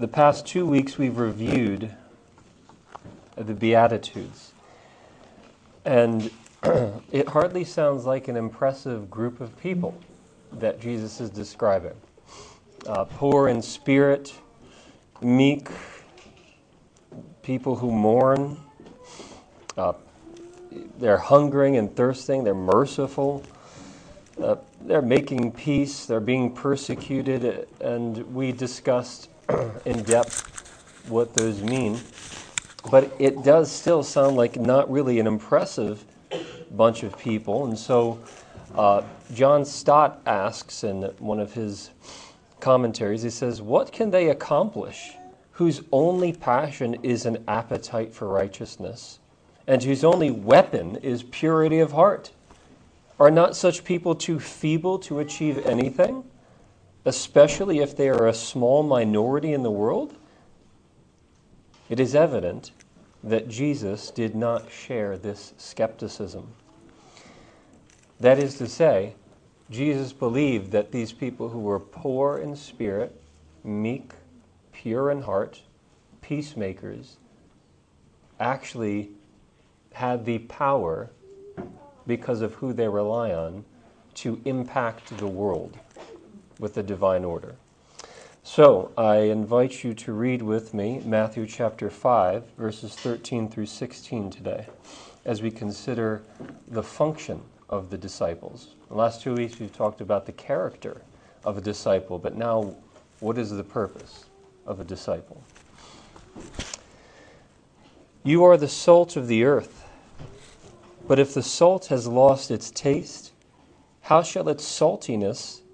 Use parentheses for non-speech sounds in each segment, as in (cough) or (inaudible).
The past two weeks we've reviewed the Beatitudes. And (clears throat) it hardly sounds like an impressive group of people that Jesus is describing. Uh, poor in spirit, meek, people who mourn, uh, they're hungering and thirsting, they're merciful, uh, they're making peace, they're being persecuted, and we discussed in depth what those mean. But it does still sound like not really an impressive bunch of people. And so uh, John Stott asks in one of his commentaries, he says, What can they accomplish whose only passion is an appetite for righteousness, and whose only weapon is purity of heart? Are not such people too feeble to achieve anything, especially if they are a small minority in the world? It is evident that Jesus did not share this skepticism. That is to say, Jesus believed that these people who were poor in spirit, meek, pure in heart, peacemakers, actually had the power, because of who they rely on, to impact the world with the divine order. So I invite you to read with me Matthew chapter 5, verses 13 through 16 today, as we consider the function of the disciples. The last two weeks we've talked about the character of a disciple, but now what is the purpose of a disciple? You are the salt of the earth, but if the salt has lost its taste, how shall its saltiness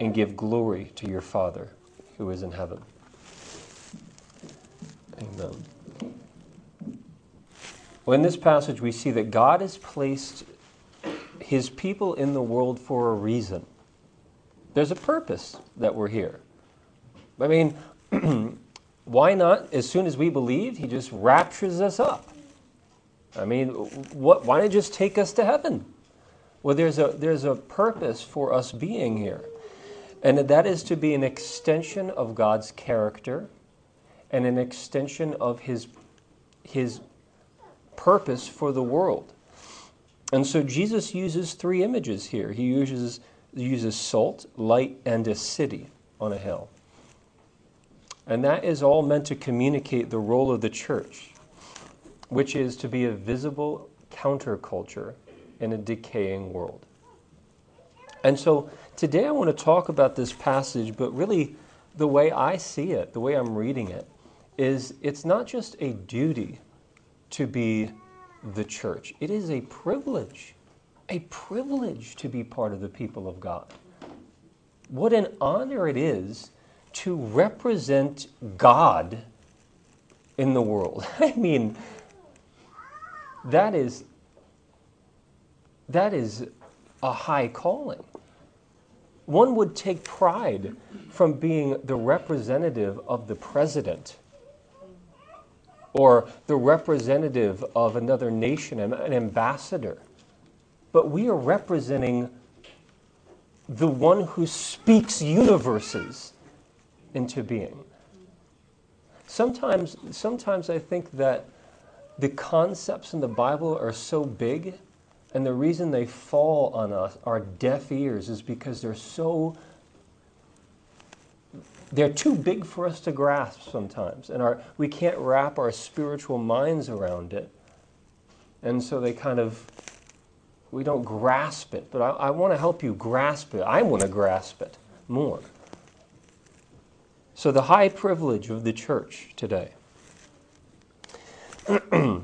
and give glory to your Father who is in heaven. Amen. Well, in this passage, we see that God has placed his people in the world for a reason. There's a purpose that we're here. I mean, (clears throat) why not, as soon as we believe, he just raptures us up? I mean, what, why not just take us to heaven? Well, there's a, there's a purpose for us being here. And that is to be an extension of God's character and an extension of his, his purpose for the world. And so Jesus uses three images here. He uses, uses salt, light, and a city on a hill. And that is all meant to communicate the role of the church, which is to be a visible counterculture in a decaying world. And so today I want to talk about this passage, but really the way I see it, the way I'm reading it, is it's not just a duty to be the church, it is a privilege, a privilege to be part of the people of God. What an honor it is to represent God in the world. (laughs) I mean, that is that is a high calling. One would take pride from being the representative of the president or the representative of another nation, an ambassador. But we are representing the one who speaks universes into being. Sometimes, sometimes I think that the concepts in the Bible are so big and the reason they fall on us, our deaf ears, is because they're so they're too big for us to grasp sometimes, and our, we can't wrap our spiritual minds around it. And so they kind of, we don't grasp it. But I, I want to help you grasp it. I want to grasp it more. So, the high privilege of the church today. (clears throat)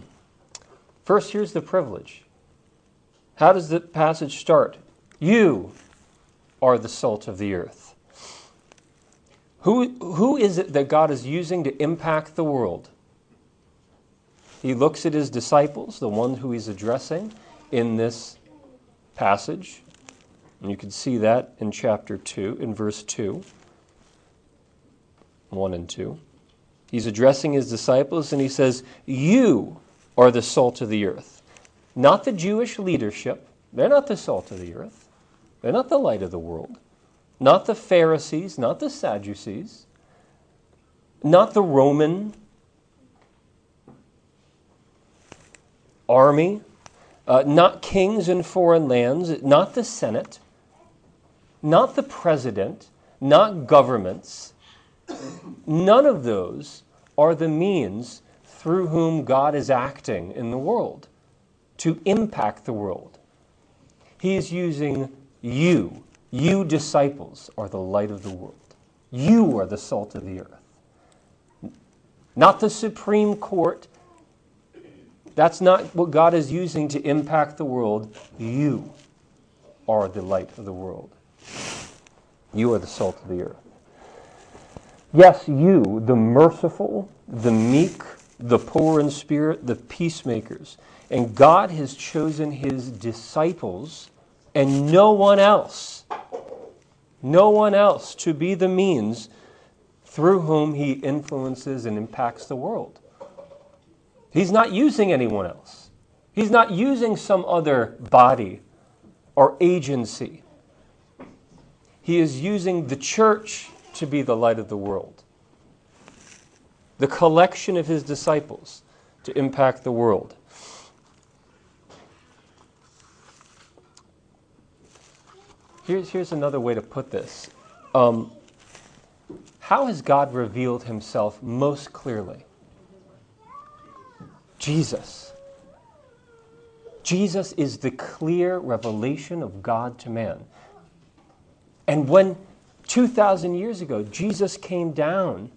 First, here's the privilege how does the passage start? You are the salt of the earth. Who, who is it that God is using to impact the world? He looks at his disciples, the one who he's addressing in this passage. And you can see that in chapter 2, in verse 2, 1 and 2. He's addressing his disciples and he says, You are the salt of the earth. Not the Jewish leadership. They're not the salt of the earth. They're not the light of the world. Not the Pharisees, not the Sadducees, not the Roman army, uh, not kings in foreign lands, not the Senate, not the president, not governments. None of those are the means through whom God is acting in the world to impact the world. He is using you you disciples are the light of the world. You are the salt of the earth. Not the Supreme Court. That's not what God is using to impact the world. You are the light of the world. You are the salt of the earth. Yes, you, the merciful, the meek, the poor in spirit, the peacemakers. And God has chosen his disciples and no one else, no one else to be the means through whom he influences and impacts the world. He's not using anyone else. He's not using some other body or agency. He is using the church to be the light of the world, the collection of his disciples to impact the world. Here's, here's another way to put this. Um, how has God revealed himself most clearly? Jesus. Jesus is the clear revelation of God to man. And when 2,000 years ago Jesus came down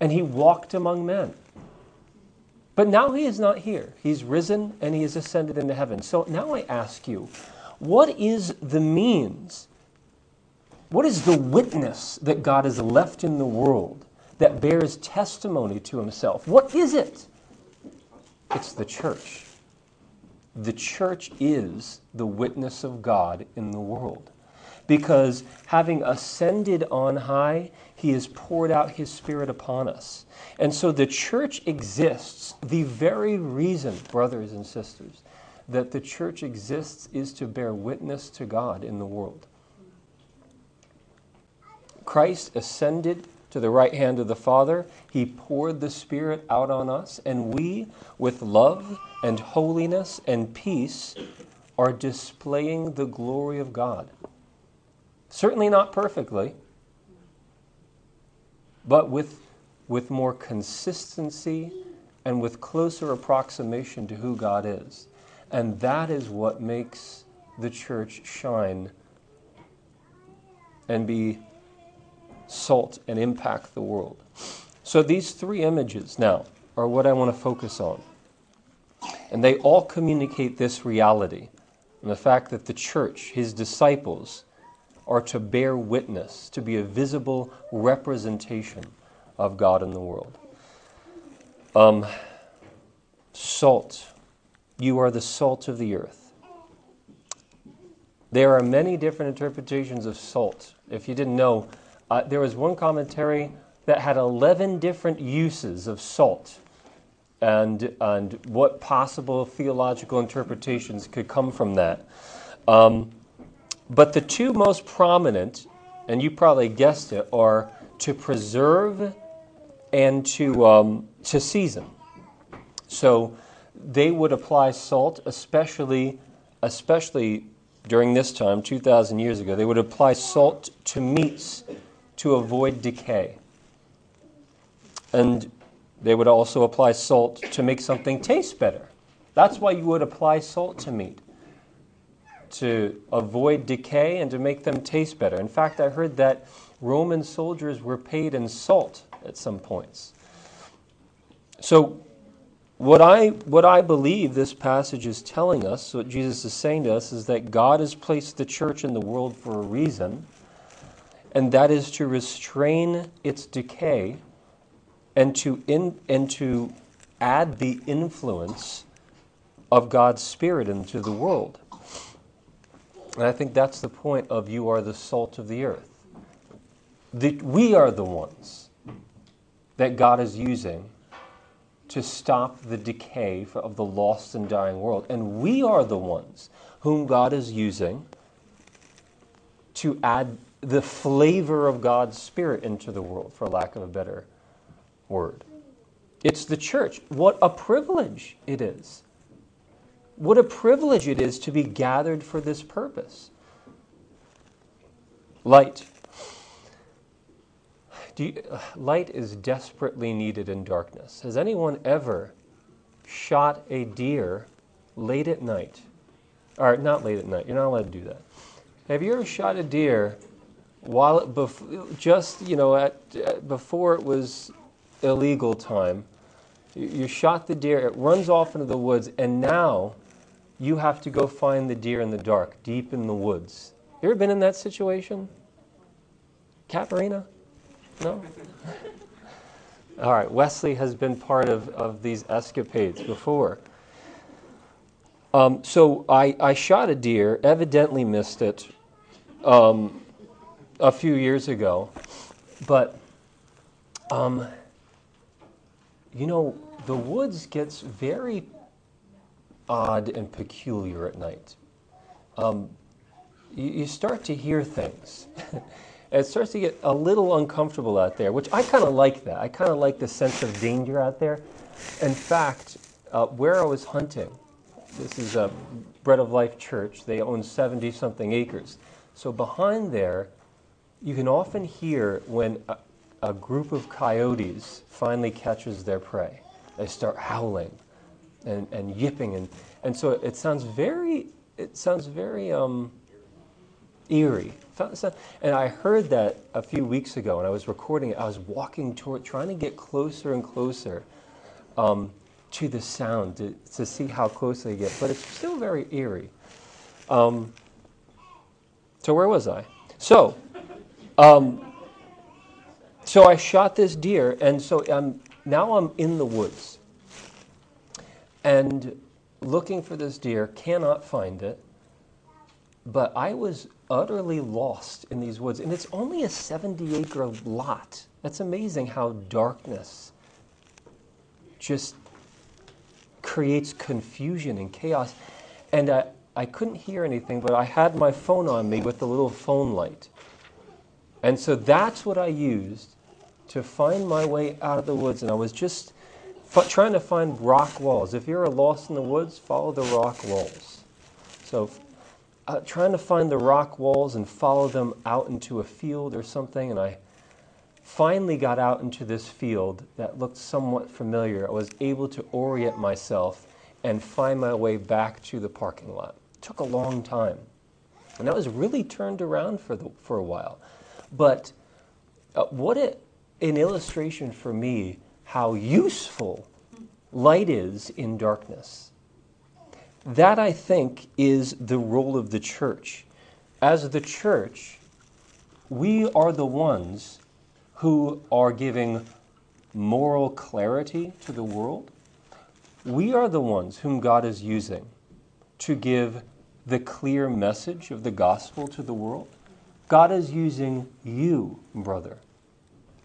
and he walked among men, but now he is not here. He's risen and he has ascended into heaven. So now I ask you, what is the means? What is the witness that God has left in the world that bears testimony to himself? What is it? It's the church. The church is the witness of God in the world. Because having ascended on high, he has poured out his spirit upon us. And so the church exists, the very reason, brothers and sisters, that the church exists is to bear witness to God in the world. Christ ascended to the right hand of the Father. He poured the Spirit out on us, and we, with love and holiness and peace, are displaying the glory of God. Certainly not perfectly, but with, with more consistency and with closer approximation to who God is. And that is what makes the church shine and be salt and impact the world. So these three images now are what I want to focus on. And they all communicate this reality and the fact that the church, his disciples, are to bear witness, to be a visible representation of God in the world. Um, salt you are the salt of the earth. There are many different interpretations of salt. If you didn't know, uh, there was one commentary that had 11 different uses of salt and, and what possible theological interpretations could come from that. Um, but the two most prominent, and you probably guessed it, are to preserve and to, um, to season. So they would apply salt, especially, especially during this time, 2,000 years ago. They would apply salt to meats to avoid decay. And they would also apply salt to make something taste better. That's why you would apply salt to meat, to avoid decay and to make them taste better. In fact, I heard that Roman soldiers were paid in salt at some points. So what I, what I believe this passage is telling us, what Jesus is saying to us, is that God has placed the church in the world for a reason. and that is to restrain its decay and to, in, and to add the influence of God's Spirit into the world. And I think that's the point of you are the salt of the earth. The, we are the ones that God is using to stop the decay of the lost and dying world. And we are the ones whom God is using to add the flavor of God's Spirit into the world, for lack of a better word. It's the church. What a privilege it is. What a privilege it is to be gathered for this purpose. Light. You, light is desperately needed in darkness. Has anyone ever shot a deer late at night? Or not late at night, you're not allowed to do that. Have you ever shot a deer while it bef- just you know at uh, before it was illegal time? You, you shot the deer, it runs off into the woods, and now you have to go find the deer in the dark, deep in the woods. You ever been in that situation? Caparina? No? All right, Wesley has been part of, of these escapades before. Um, so I, I shot a deer, evidently missed it um, a few years ago, but um, you know, the woods gets very odd and peculiar at night. Um, you, you start to hear things. (laughs) it starts to get a little uncomfortable out there, which I kind of like that. I kind of like the sense of danger out there. In fact, uh, where I was hunting, this is a Bread of Life church. They own 70 something acres. So behind there, you can often hear when a, a group of coyotes finally catches their prey. They start howling and, and yipping and, and so it sounds very it sounds very um, eerie and i heard that a few weeks ago and i was recording it i was walking toward trying to get closer and closer um, to the sound to, to see how close they get but it's still very eerie. Um, so where was i? So um, so i shot this deer and so I'm, now i'm in the woods. And looking for this deer, cannot find it. But I was utterly lost in these woods. And it's only a 70 acre lot. That's amazing how darkness just creates confusion and chaos. And I, I couldn't hear anything, but I had my phone on me with the little phone light. And so that's what I used to find my way out of the woods. And I was just trying to find rock walls. If you're lost in the woods, follow the rock walls. So, uh, trying to find the rock walls and follow them out into a field or something, and I finally got out into this field that looked somewhat familiar. I was able to orient myself and find my way back to the parking lot. It took a long time. And I was really turned around for, the, for a while. But uh, what it, an illustration for me how useful light is in darkness. That, I think, is the role of the church. As the church, we are the ones who are giving moral clarity to the world. We are the ones whom God is using to give the clear message of the gospel to the world. God is using you, brother,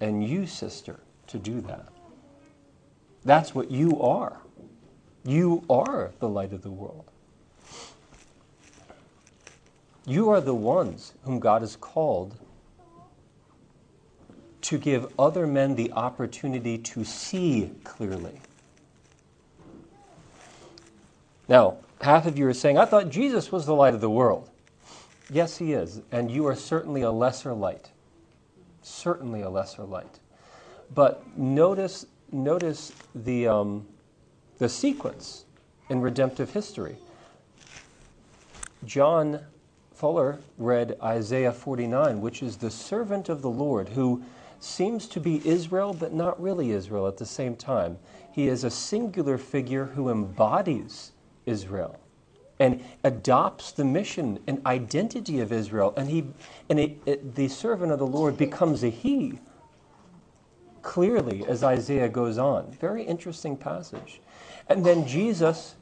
and you, sister, to do that. That's what you are. You are the light of the world. You are the ones whom God has called to give other men the opportunity to see clearly. Now, half of you are saying, I thought Jesus was the light of the world. Yes, he is, and you are certainly a lesser light. Certainly a lesser light. But notice notice the, um, the sequence in redemptive history. John Fuller read Isaiah 49, which is the servant of the Lord who seems to be Israel, but not really Israel at the same time. He is a singular figure who embodies Israel. and adopts the mission and identity of Israel. And, he, and it, it, the servant of the Lord becomes a he, clearly, as Isaiah goes on. Very interesting passage. And then Jesus,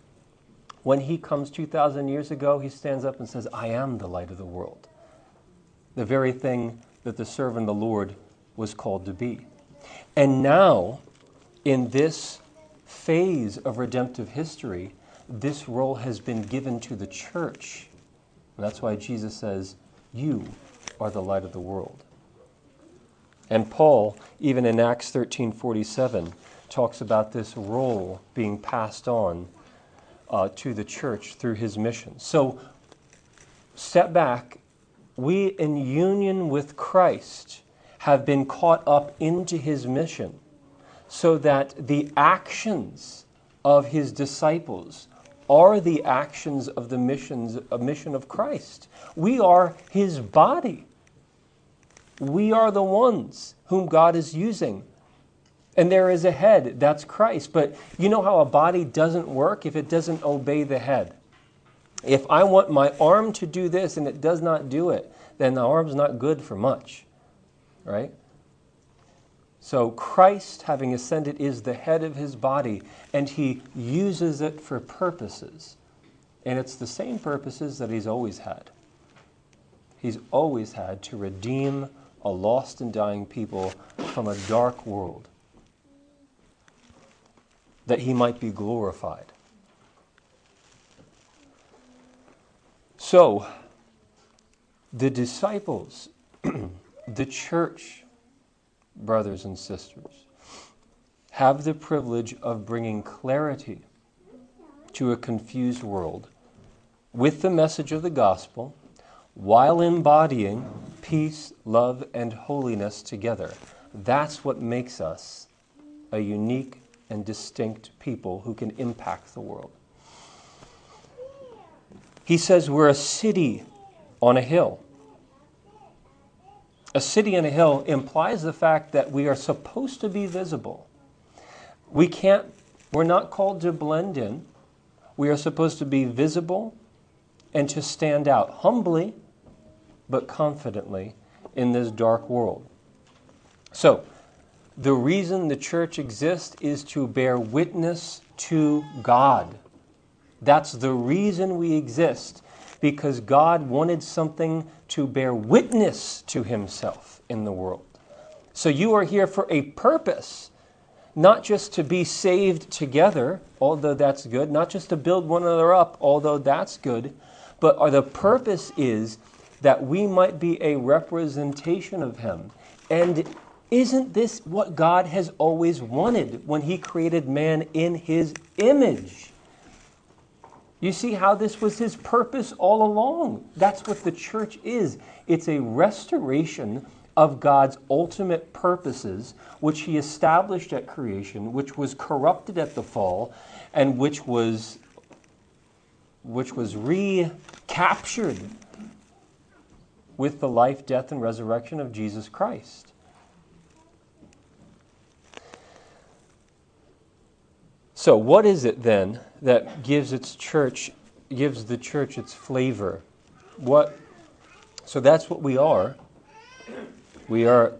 when he comes 2,000 years ago, he stands up and says, I am the light of the world. The very thing that the servant of the Lord was called to be. And now, in this phase of redemptive history, this role has been given to the church. And that's why Jesus says, You are the light of the world. And Paul, even in Acts 13 47, talks about this role being passed on uh, to the church through his mission. So, step back. We, in union with Christ, have been caught up into his mission so that the actions of his disciples are the actions of the missions, mission of Christ. We are his body. We are the ones whom God is using. And there is a head, that's Christ. But you know how a body doesn't work if it doesn't obey the head? If I want my arm to do this and it does not do it, then the arm's not good for much. Right? So Christ, having ascended, is the head of his body, and he uses it for purposes. And it's the same purposes that he's always had. He's always had to redeem a lost and dying people from a dark world, that he might be glorified. So, the disciples, (clears throat) the church, brothers and sisters, have the privilege of bringing clarity to a confused world with the message of the gospel while embodying peace, love, and holiness together. That's what makes us a unique and distinct people who can impact the world. He says we're a city on a hill a city on a hill implies the fact that we are supposed to be visible. We can't, we're not called to blend in. We are supposed to be visible and to stand out humbly but confidently in this dark world. So, the reason the church exists is to bear witness to God. That's the reason we exist because God wanted something to bear witness to himself in the world. So you are here for a purpose, not just to be saved together, although that's good, not just to build one another up, although that's good, but the purpose is that we might be a representation of him. And isn't this what God has always wanted when he created man in his image? You see how this was his purpose all along. That's what the church is it's a restoration of God's ultimate purposes, which he established at creation, which was corrupted at the fall, and which was, which was recaptured with the life, death, and resurrection of Jesus Christ. So, what is it then that gives its church gives the church its flavor? What? So that's what we are. We are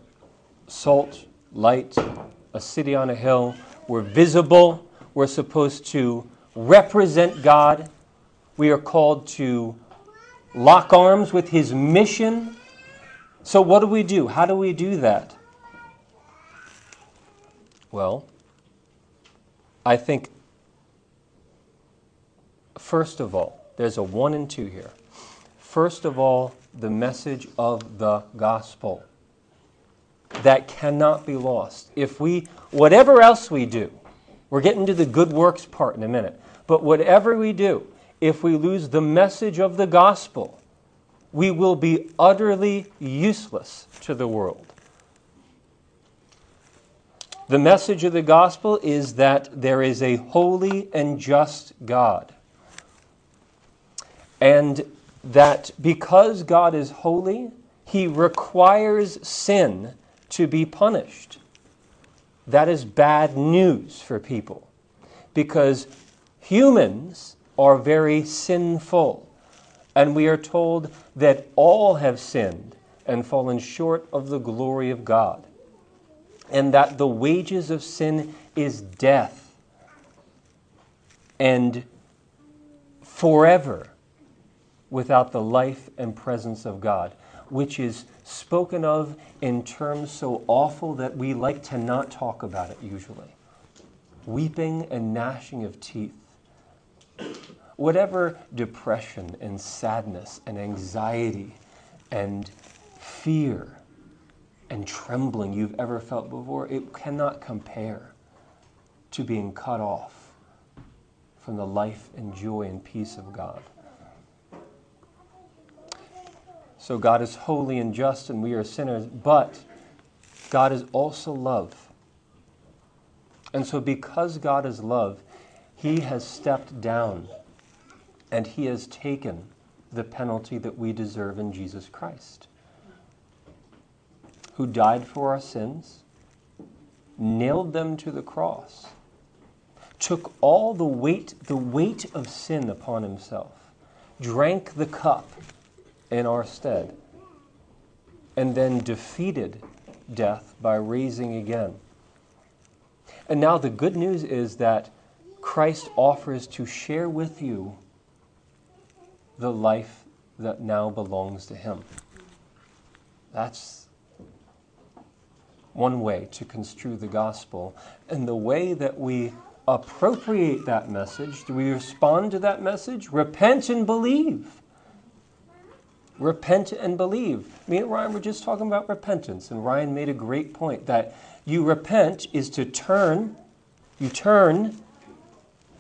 salt, light, a city on a hill. We're visible. We're supposed to represent God. We are called to lock arms with His mission. So, what do we do? How do we do that? Well, I think, first of all, there's a one and two here. First of all, the message of the gospel that cannot be lost. If we, whatever else we do, we're getting to the good works part in a minute, but whatever we do, if we lose the message of the gospel, we will be utterly useless to the world. The message of the gospel is that there is a holy and just God. And that because God is holy, he requires sin to be punished. That is bad news for people because humans are very sinful. And we are told that all have sinned and fallen short of the glory of God. And that the wages of sin is death. And forever without the life and presence of God, which is spoken of in terms so awful that we like to not talk about it usually. Weeping and gnashing of teeth. Whatever depression and sadness and anxiety and fear and trembling you've ever felt before, it cannot compare to being cut off from the life and joy and peace of God. So God is holy and just, and we are sinners, but God is also love. And so, because God is love, He has stepped down and He has taken the penalty that we deserve in Jesus Christ, who died for our sins, nailed them to the cross, took all the weight, the weight of sin upon Himself, drank the cup in our stead, and then defeated death by raising again. And now the good news is that Christ offers to share with you the life that now belongs to Him. That's one way to construe the gospel. And the way that we appropriate that message, do we respond to that message? Repent and believe. Repent and believe. Me and Ryan were just talking about repentance, and Ryan made a great point that you repent is to turn, you turn,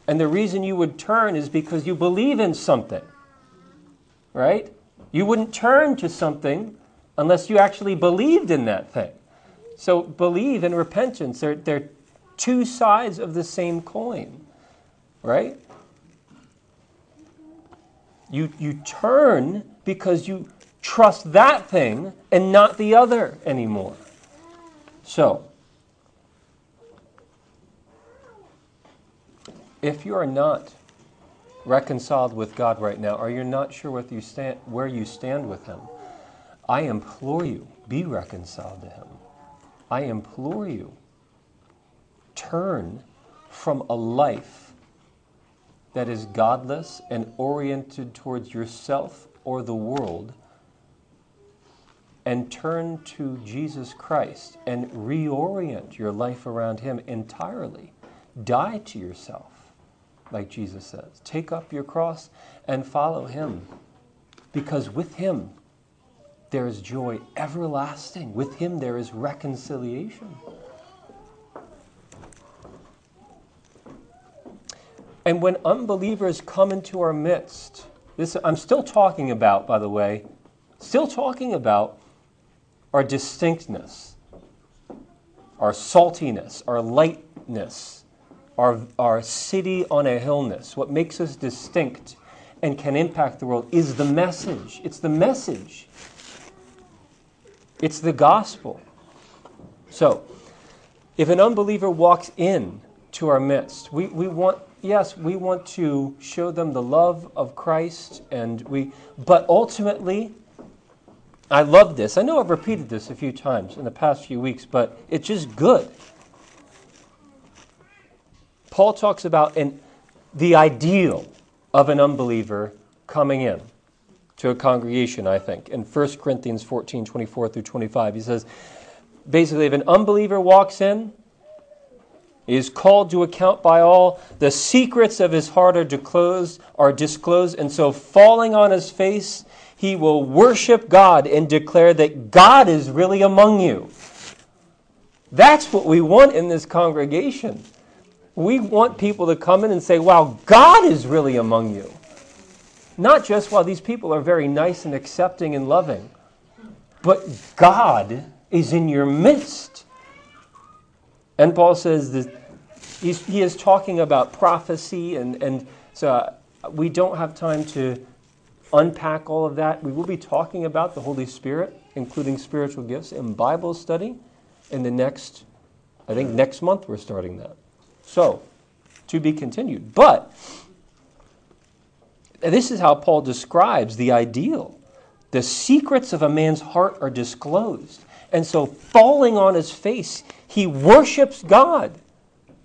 and the reason you would turn is because you believe in something, right? You wouldn't turn to something unless you actually believed in that thing. So, believe and repentance, they're, they're two sides of the same coin, right? You, you turn because you trust that thing and not the other anymore. So, if you are not reconciled with God right now, or you're not sure what you stand, where you stand with Him, I implore you, be reconciled to Him. I implore you, turn from a life that is godless and oriented towards yourself or the world and turn to Jesus Christ and reorient your life around Him entirely. Die to yourself, like Jesus says. Take up your cross and follow Him. Because with Him, there is joy everlasting. With Him, there is reconciliation. And when unbelievers come into our midst, this, I'm still talking about, by the way, still talking about our distinctness, our saltiness, our lightness, our, our city on a hillness. What makes us distinct and can impact the world is the message. It's the message, it's the gospel. So, if an unbeliever walks in to our midst, we, we want yes, we want to show them the love of Christ, and we, but ultimately, I love this. I know I've repeated this a few times in the past few weeks, but it's just good. Paul talks about an, the ideal of an unbeliever coming in to a congregation, I think, in 1 Corinthians 14 24 through 25. He says, basically, if an unbeliever walks in, is called to account by all. The secrets of his heart are disclosed, are disclosed, and so falling on his face, he will worship God and declare that God is really among you. That's what we want in this congregation. We want people to come in and say, Wow, God is really among you. Not just while these people are very nice and accepting and loving, but God is in your midst. And Paul says that he is talking about prophecy, and, and so uh, we don't have time to unpack all of that. We will be talking about the Holy Spirit, including spiritual gifts, in Bible study in the next, I think next month we're starting that. So, to be continued. But this is how Paul describes the ideal. The secrets of a man's heart are disclosed. And so, falling on his face, he worships God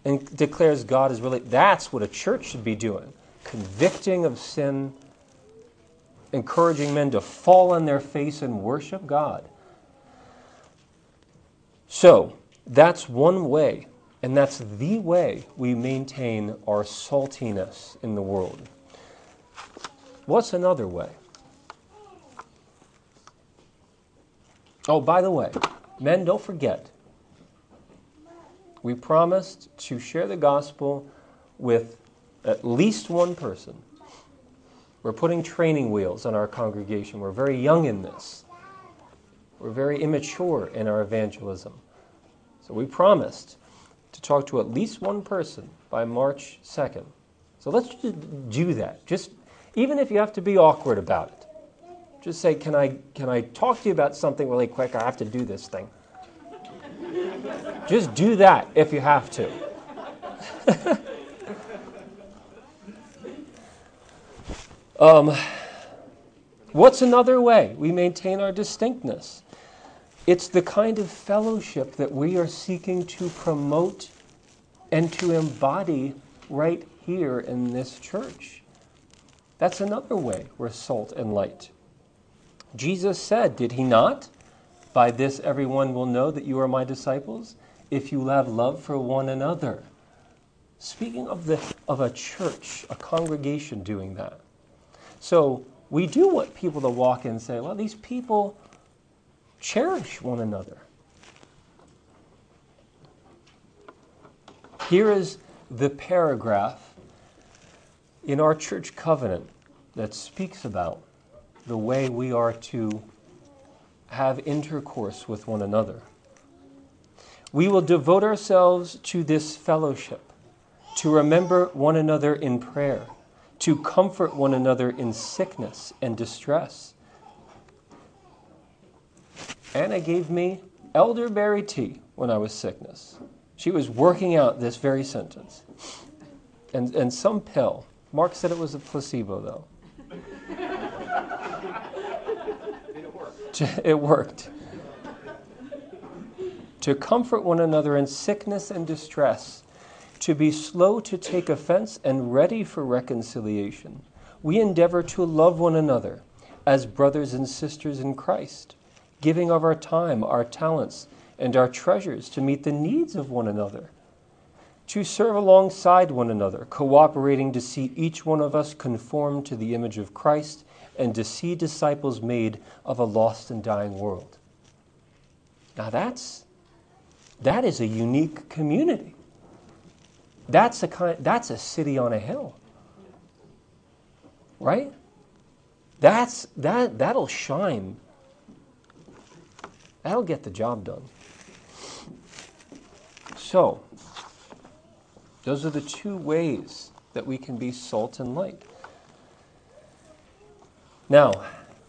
and declares God is really. That's what a church should be doing convicting of sin, encouraging men to fall on their face and worship God. So, that's one way, and that's the way we maintain our saltiness in the world. What's another way? Oh, by the way, men, don't forget, we promised to share the gospel with at least one person. We're putting training wheels on our congregation. We're very young in this. We're very immature in our evangelism. So we promised to talk to at least one person by March 2nd. So let's do that. Just even if you have to be awkward about it. Just say, "Can I can I talk to you about something really quick? I have to do this thing." just do that if you have to. (laughs) um, what's another way we maintain our distinctness? It's the kind of fellowship that we are seeking to promote and to embody right here in this church. That's another way we're salt and light. Jesus said, did he not? By this everyone will know that you are my disciples if you have love for one another. Speaking of, the, of a church, a congregation doing that. So we do want people to walk in and say, well, these people cherish one another. Here is the paragraph in our church covenant that speaks about the way we are to have intercourse with one another. We will devote ourselves to this fellowship, to remember one another in prayer, to comfort one another in sickness and distress Anna gave me elderberry tea when I was sickness. She was working out this very sentence. And, and some pill. Mark said it was a placebo, though. (laughs) it worked. To comfort one another in sickness and distress, to be slow to take offense and ready for reconciliation, we endeavor to love one another as brothers and sisters in Christ giving of our time, our talents, and our treasures to meet the needs of one another, to serve alongside one another, cooperating to see each one of us conform to the image of Christ and to see disciples made of a lost and dying world. Now that's that is a unique community. That's a kind, that's a city on a hill. Right? That's that that'll shine That'll get the job done. So, those are the two ways that we can be salt and light. Now,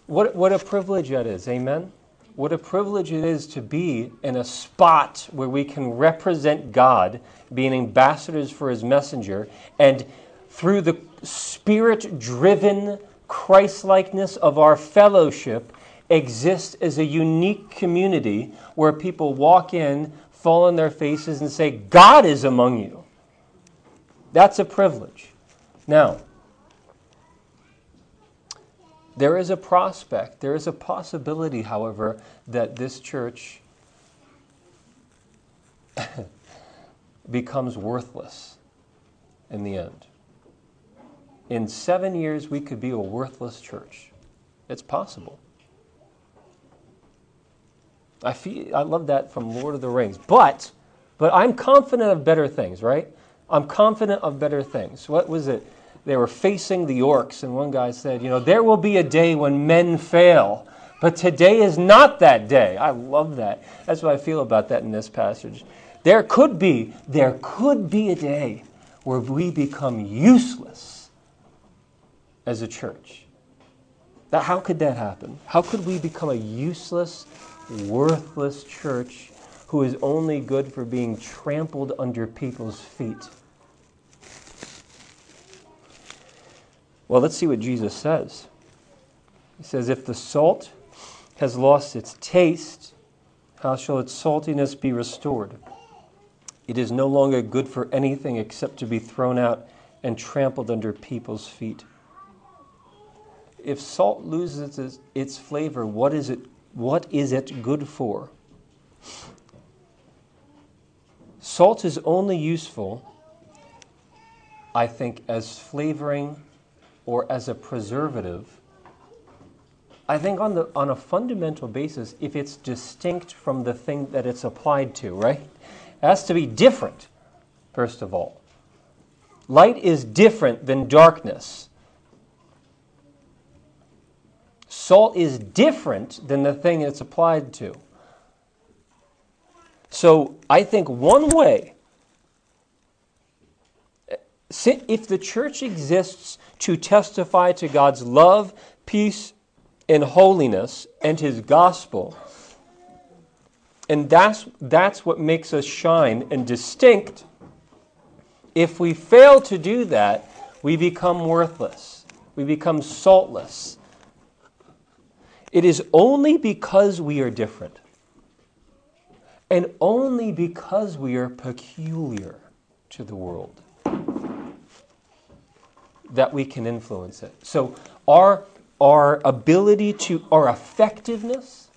what, what a privilege that is, amen? What a privilege it is to be in a spot where we can represent God, being ambassadors for his messenger, and through the spirit driven Christ likeness of our fellowship, exist as a unique community where people walk in, fall on their faces, and say, God is among you. That's a privilege. Now, there is a prospect, there is a possibility, however, that this church (laughs) becomes worthless in the end. In seven years, we could be a worthless church. It's possible. I feel I love that from Lord of the Rings. But but I'm confident of better things, right? I'm confident of better things. What was it? They were facing the orcs, and one guy said, You know, there will be a day when men fail, but today is not that day. I love that. That's what I feel about that in this passage. There could be, there could be a day where we become useless as a church. That, how could that happen? How could we become a useless worthless church who is only good for being trampled under people's feet. Well, let's see what Jesus says. He says, If the salt has lost its taste, how shall its saltiness be restored? It is no longer good for anything except to be thrown out and trampled under people's feet. If salt loses its, flavor, what is it, what is it good for? Salt is only useful, I think, as flavoring or as a preservative. I think on, the, on a fundamental basis, if it's distinct from the thing that it's applied to, right? It has to be different, first of all. Light is different than darkness. Salt is different than the thing it's applied to. So I think one way, eh, if the church exists to testify to God's love, peace, and holiness and his gospel, and that's, that's what makes us shine and distinct. If we fail to do that, we become worthless. We become saltless. It is only because we are different and only because we are peculiar to the world that we can influence it. So, our, our ability to, our effectiveness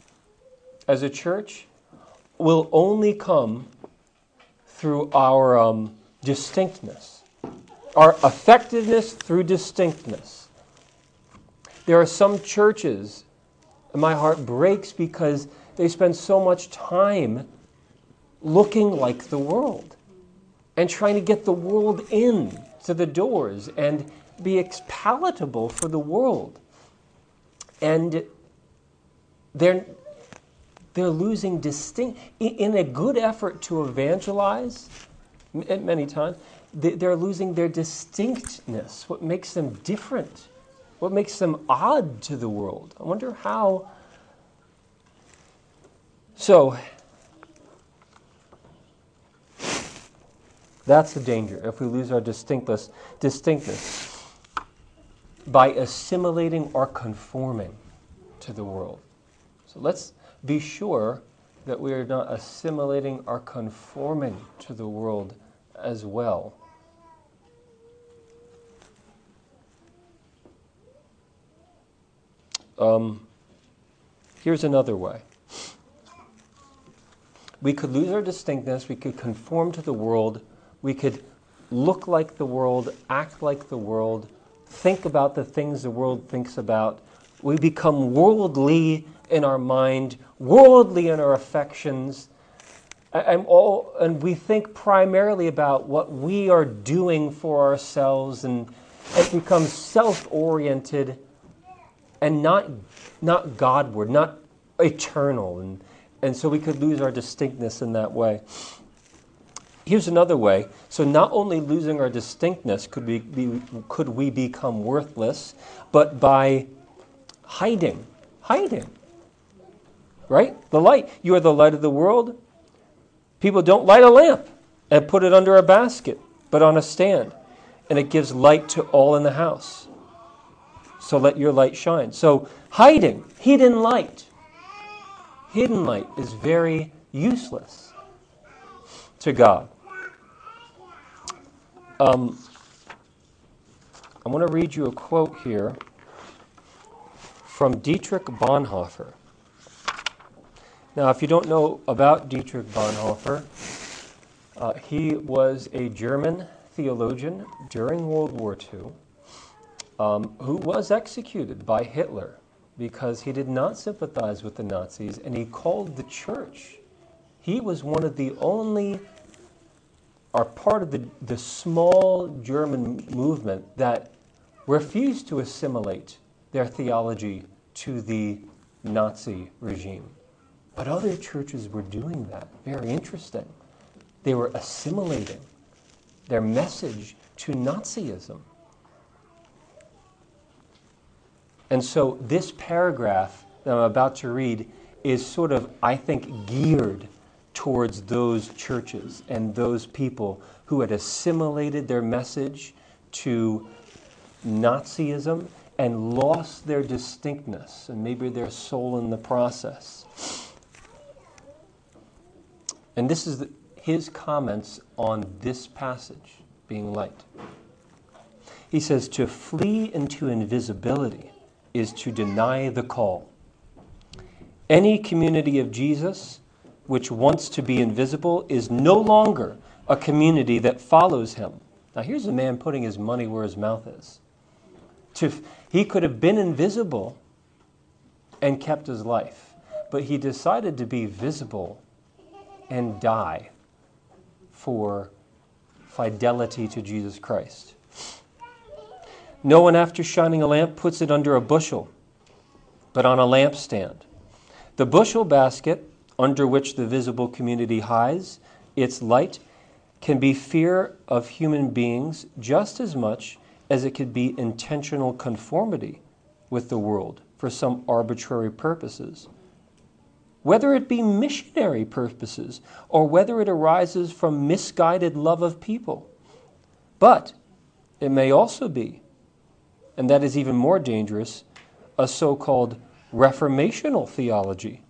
as a church will only come through our um, distinctness, our effectiveness through distinctness. There are some churches, and my heart breaks because they spend so much time looking like the world and trying to get the world in to the doors and be palatable for the world. And they're they're losing distinct, in a good effort to evangelize, many times, they're losing their distinctness, what makes them different, what makes them odd to the world. I wonder how. So, that's the danger if we lose our distinctness, distinctness by assimilating or conforming to the world. So let's be sure that we are not assimilating or conforming to the world as well. Um, here's another way. We could lose our distinctness, we could conform to the world, we could look like the world, act like the world, think about the things the world thinks about. We become worldly in our mind, worldly in our affections. And, all, and we think primarily about what we are doing for ourselves, and it becomes self oriented and not, not Godward, not eternal. And, and so we could lose our distinctness in that way. Here's another way. So, not only losing our distinctness could we, be, could we become worthless, but by hiding. Hiding right? The light. You are the light of the world. People don't light a lamp and put it under a basket, but on a stand. And it gives light to all in the house. So let your light shine. So, hiding, hidden light. Hidden light is very useless to God. Um, I want to read you a quote here from Dietrich Bonhoeffer. Now, if you don't know about Dietrich Bonhoeffer, uh, he was a German theologian during World War II um, who was executed by Hitler because he did not sympathize with the Nazis and he called the church. He was one of the only, or part of the, the small German movement that refused to assimilate their theology to the Nazi regime. But other churches were doing that. Very interesting. They were assimilating their message to Nazism. And so this paragraph that I'm about to read is sort of, I think, geared towards those churches and those people who had assimilated their message to Nazism and lost their distinctness and maybe their soul in the process. And this is the, his comments on this passage being light. He says, To flee into invisibility is to deny the call. Any community of Jesus which wants to be invisible is no longer a community that follows him. Now, here's a man putting his money where his mouth is. To, he could have been invisible and kept his life, but he decided to be visible and die for fidelity to Jesus Christ. No one, after shining a lamp, puts it under a bushel, but on a lampstand. The bushel basket, under which the visible community hides its light, can be fear of human beings just as much as it could be intentional conformity with the world for some arbitrary purposes. Whether it be missionary purposes or whether it arises from misguided love of people. But it may also be, and that is even more dangerous, a so called reformational theology,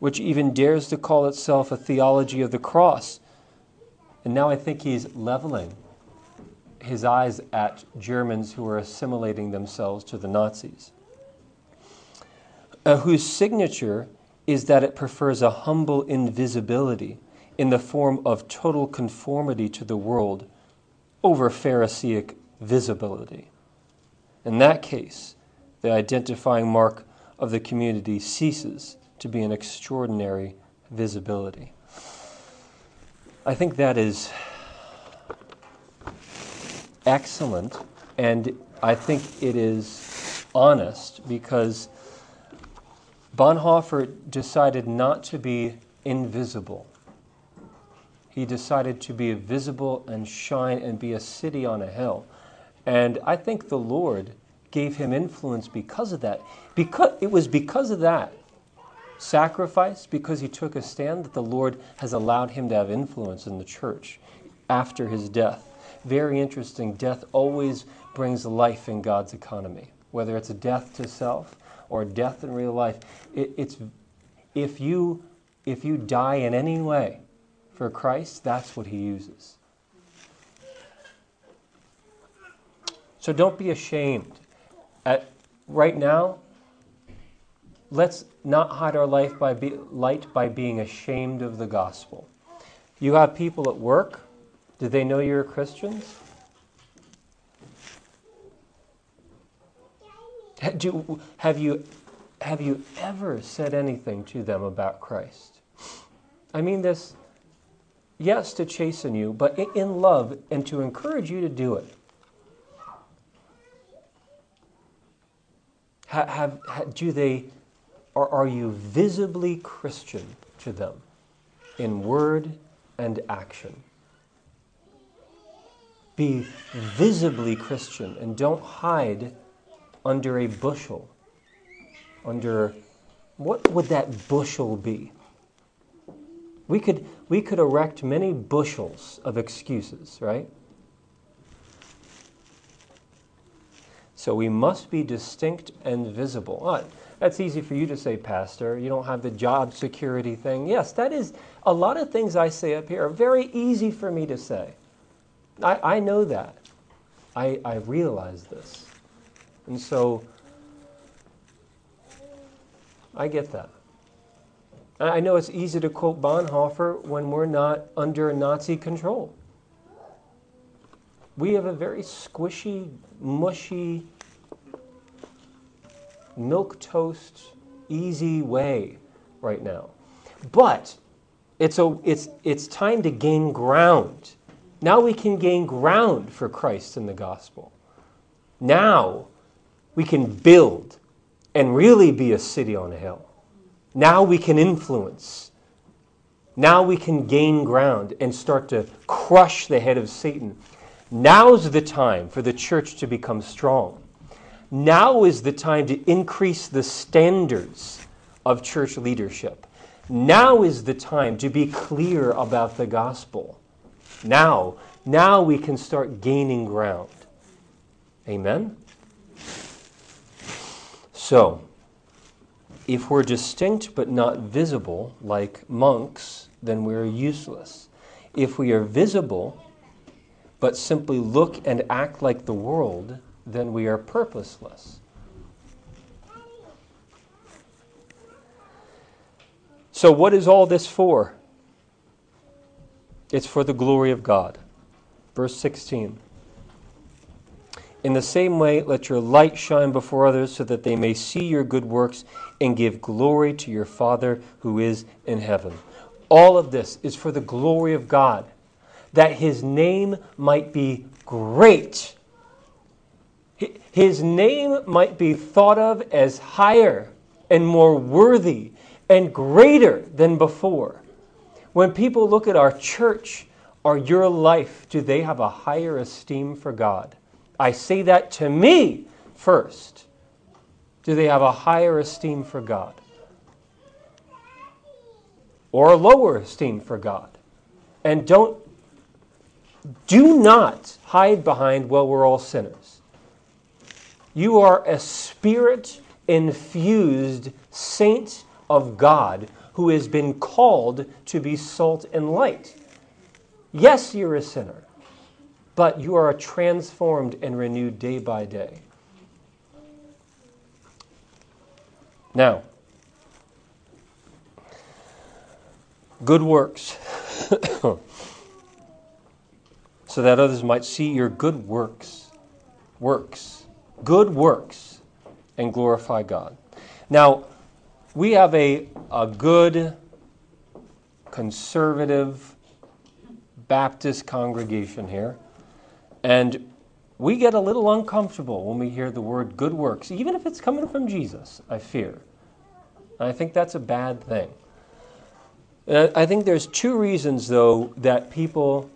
which even dares to call itself a theology of the cross. And now I think he's leveling his eyes at Germans who are assimilating themselves to the Nazis, uh, whose signature is that it prefers a humble invisibility in the form of total conformity to the world over Pharisaic visibility. In that case, the identifying mark of the community ceases to be an extraordinary visibility. I think that is excellent, and I think it is honest because Bonhoeffer decided not to be invisible. He decided to be visible and shine and be a city on a hill. And I think the Lord gave him influence because of that. Because it was because of that sacrifice, because he took a stand, that the Lord has allowed him to have influence in the church after his death very interesting. Death always brings life in God's economy, whether it's a death to self or death in real life. It, it's if you if you die in any way for Christ, that's what He uses. So don't be ashamed. At, right now, let's not hide our life by be, light by being ashamed of the gospel. You have people at work do they know you're Christians? Do, have, you, have you ever said anything to them about Christ? I mean this, yes, to chasten you, but in love and to encourage you to do it. Have, have, do they, or are you visibly Christian to them in word and action? Be visibly Christian and don't hide under a bushel. Under what would that bushel be? We could, we could erect many bushels of excuses, right? So we must be distinct and visible. Ah, That's easy for you to say, Pastor. You don't have the job security thing. Yes, that is a lot of things I say up here are very easy for me to say. I, I know that. I, I realize this. And so I get that. I know it's easy to quote Bonhoeffer when we're not under Nazi control. We have a very squishy, mushy, milk toast, easy way right now. But it's, a, it's, it's time to gain ground now we can gain ground for Christ in the gospel. Now we can build and really be a city on a hill. Now we can influence. Now we can gain ground and start to crush the head of Satan. Now's the time for the church to become strong. Now is the time to increase the standards of church leadership. Now is the time to be clear about the gospel. Now, now we can start gaining ground. Amen? So, if we're distinct but not visible, like monks, then we're useless. If we are visible but simply look and act like the world, then we are purposeless. So, what is all this for? It's for the glory of God. Verse 16. In the same way, let your light shine before others so that they may see your good works and give glory to your Father who is in heaven. All of this is for the glory of God, that his name might be great. His name might be thought of as higher and more worthy and greater than before. When people look at our church or your life, do they have a higher esteem for God? I say that to me first. Do they have a higher esteem for God? Or a lower esteem for God? And don't, do not hide behind, well, we're all sinners. You are a spirit infused saint of God who has been called to be salt and light. Yes, you're a sinner but you are transformed and renewed day by day. Now, good works, (coughs) so that others might see your good works, works, good works, and glorify God. Now, we have a, a good, conservative Baptist congregation here. And we get a little uncomfortable when we hear the word good works, even if it's coming from Jesus, I fear. And I think that's a bad thing. And I think there's two reasons, though, that people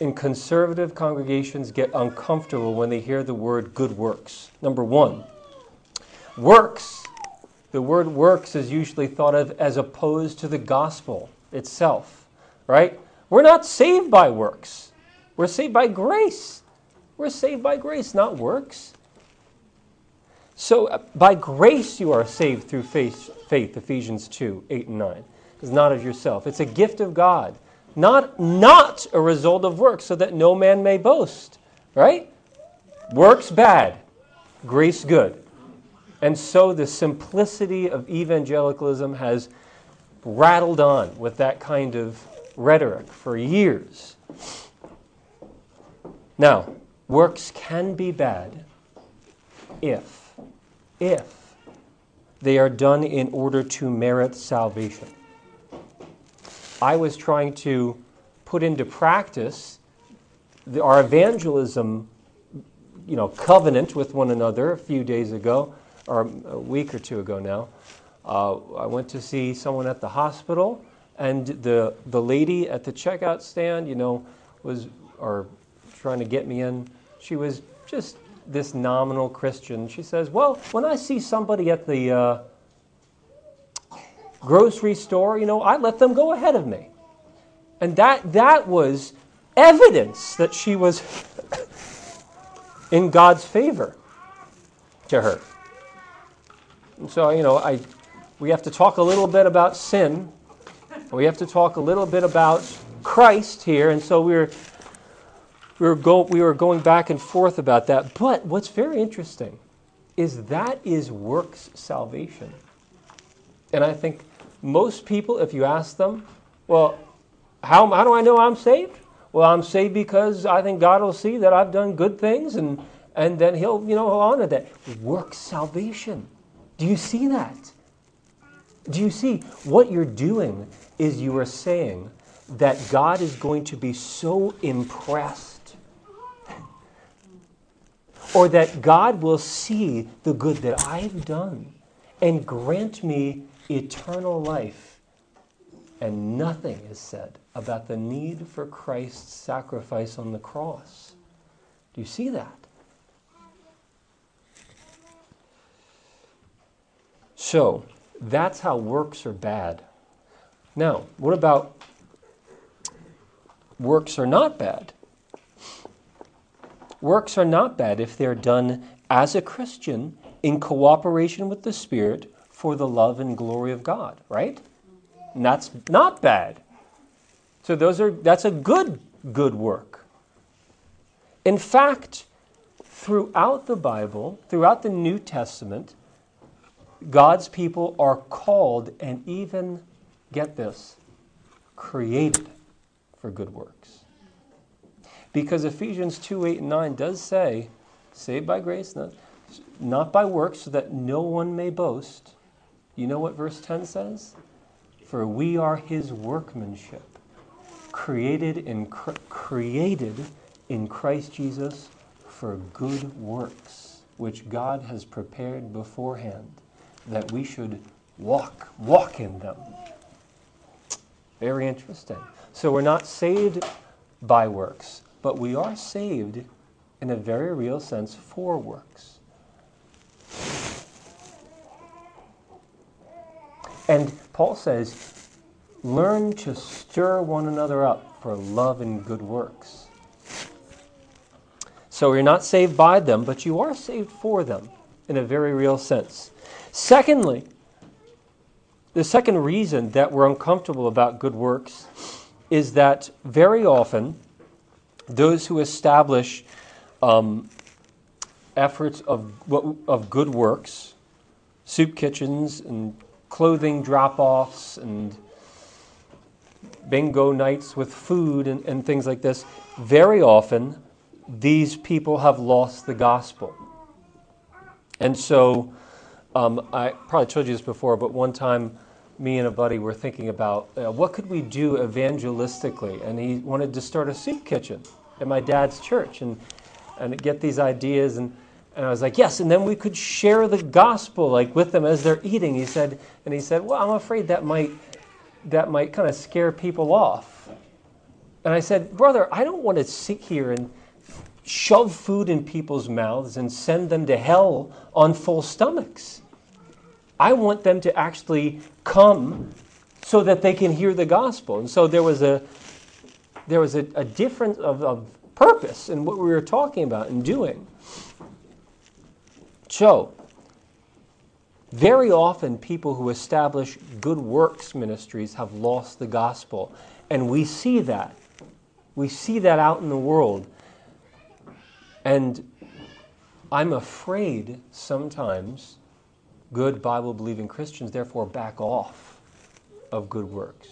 in conservative congregations get uncomfortable when they hear the word good works. Number one, works. The word works is usually thought of as opposed to the gospel itself, right? We're not saved by works. We're saved by grace. We're saved by grace, not works. So, uh, by grace you are saved through faith, faith, Ephesians 2 8 and 9. It's not of yourself, it's a gift of God, not, not a result of works, so that no man may boast. Right? Works bad, grace good. And so the simplicity of evangelicalism has rattled on with that kind of rhetoric for years. Now, works can be bad if, if they are done in order to merit salvation. I was trying to put into practice the, our evangelism, you know, covenant with one another a few days ago, or a week or two ago now. Uh, I went to see someone at the hospital, and the the lady at the checkout stand, you know, was or trying to get me in. She was just this nominal Christian. She says, Well, when I see somebody at the uh, grocery store, you know, I let them go ahead of me. And that, that was evidence that she was (laughs) in God's favor to her. And so, you know, I, we have to talk a little bit about sin. We have to talk a little bit about Christ here. And so we're we were, go, we were going back and forth about that. But what's very interesting is that is works salvation. And I think most people, if you ask them, well, how, how do I know I'm saved? Well, I'm saved because I think God will see that I've done good things and, and then he'll, you know, honor that. Work salvation. Do you see that? Do you see what you're doing is you are saying that God is going to be so impressed (laughs) or that God will see the good that I've done and grant me eternal life. And nothing is said about the need for Christ's sacrifice on the cross. Do you see that? So, that's how works are bad. Now, what about works are not bad? Works are not bad if they're done as a Christian in cooperation with the Spirit for the love and glory of God, right? And that's not bad. So those are that's a good good work. In fact, throughout the Bible, throughout the New Testament, God's people are called and even get this, created for good works. Because Ephesians 2 8 and 9 does say, saved by grace, not, not by works, so that no one may boast. You know what verse 10 says? For we are his workmanship, created in, created in Christ Jesus for good works, which God has prepared beforehand, that we should walk, walk in them. Very interesting. So we're not saved by works, but we are saved in a very real sense for works. And Paul says, learn to stir one another up for love and good works. So you're not saved by them, but you are saved for them in a very real sense. Secondly, the second reason that we're uncomfortable about good works is that very often those who establish um, efforts of, of good works, soup kitchens and clothing drop offs and bingo nights with food and, and things like this, very often these people have lost the gospel. And so, um, I probably told you this before, but one time me and a buddy were thinking about uh, what could we do evangelistically, and he wanted to start a soup kitchen at my dad's church and, and get these ideas. And, and I was like, yes, and then we could share the gospel like with them as they're eating. He said, and he said, well, I'm afraid that might, that might kind of scare people off. And I said, brother, I don't want to sit here and shove food in people's mouths and send them to hell on full stomachs. I want them to actually come so that they can hear the gospel. And so there was a there was a, a difference of, of purpose in what we were talking about and doing. So, very often people who establish good works ministries have lost the gospel. And we see that. We see that out in the world. And I'm afraid sometimes good Bible believing Christians therefore back off of good works.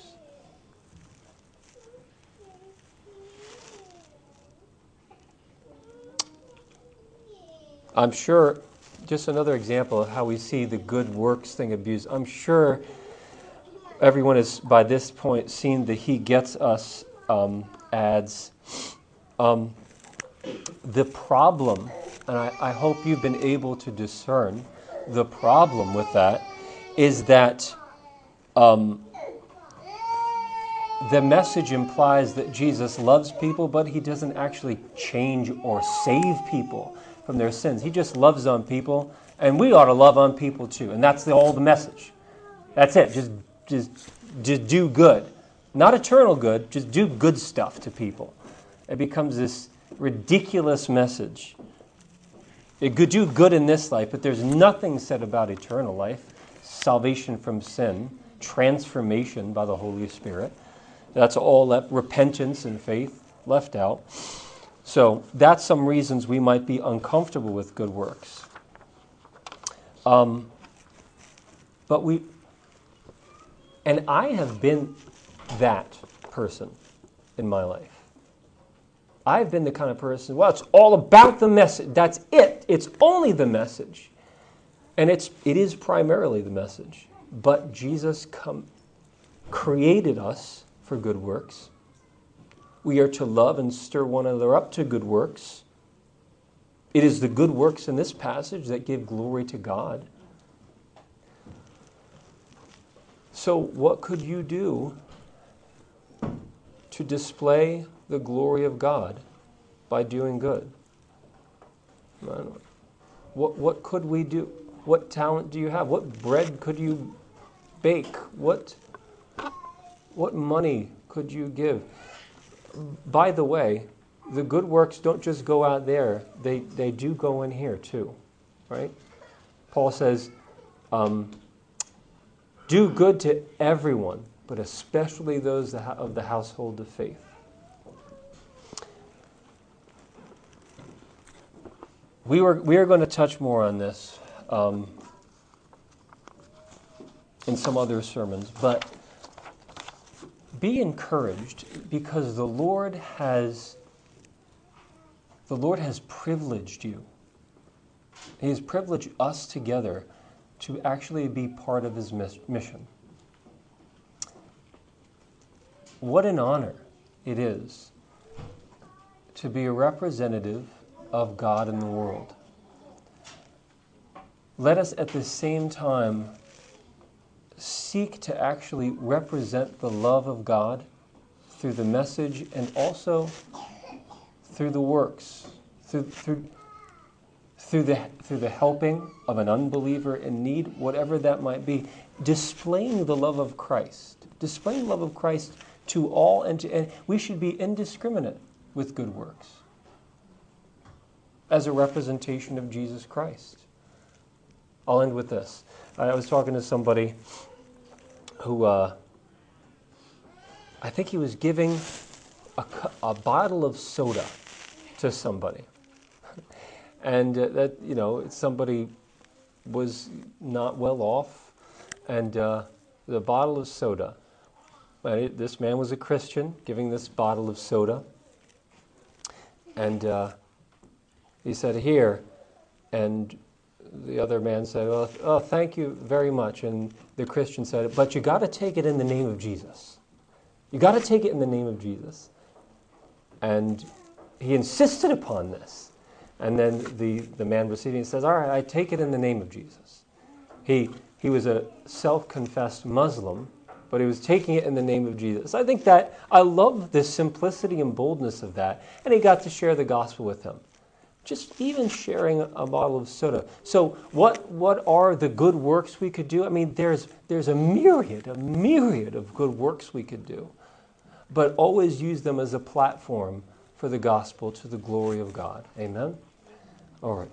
I'm sure, just another example of how we see the good works thing abused. I'm sure everyone has, by this point, seen the He Gets Us um, ads. Um, the problem, and I, I hope you've been able to discern, the problem with that is that um, the message implies that Jesus loves people, but he doesn't actually change or save people from their sins. He just loves on people, and we ought to love on people too. And that's the, all the message. That's it. Just, just, just do good. Not eternal good, just do good stuff to people. It becomes this ridiculous message. It could do good in this life, but there's nothing said about eternal life, salvation from sin, transformation by the Holy Spirit. That's all repentance and faith left out. So that's some reasons we might be uncomfortable with good works. Um, but we, and I have been that person in my life. I've been the kind of person, well, it's all about the message. That's it. It's only the message. And it's, it is primarily the message. But Jesus come, created us for good works. We are to love and stir one another up to good works. It is the good works in this passage that give glory to God. So, what could you do to display the glory of God by doing good? What, what could we do? What talent do you have? What bread could you bake? What, what money could you give? By the way, the good works don't just go out there, they, they do go in here too, right? Paul says, um, do good to everyone, but especially those of the household of faith. We, were, we are going to touch more on this um, in some other sermons, but be encouraged because the Lord has the Lord has privileged you. He has privileged us together to actually be part of his mission. What an honor it is to be a representative of God in the world. Let us at the same time seek to actually represent the love of God through the message and also through the works, through, through, through, the, through the helping of an unbeliever in need, whatever that might be, displaying the love of Christ, displaying the love of Christ to all, and, to, and we should be indiscriminate with good works as a representation of Jesus Christ. I'll end with this. I was talking to somebody who uh, I think he was giving a, a bottle of soda to somebody. (laughs) and uh, that, you know, somebody was not well off, and uh, the bottle of soda. It, this man was a Christian giving this bottle of soda. And uh, he said, Here. And the other man said, well, Oh, thank you very much. And the Christian said, But you got to take it in the name of Jesus. You got to take it in the name of Jesus. And he insisted upon this. And then the, the man receiving says, All right, I take it in the name of Jesus. He, he was a self confessed Muslim, but he was taking it in the name of Jesus. I think that I love the simplicity and boldness of that. And he got to share the gospel with him. Just even sharing a bottle of soda. So, what, what are the good works we could do? I mean, there's, there's a myriad, a myriad of good works we could do, but always use them as a platform for the gospel to the glory of God. Amen? All right.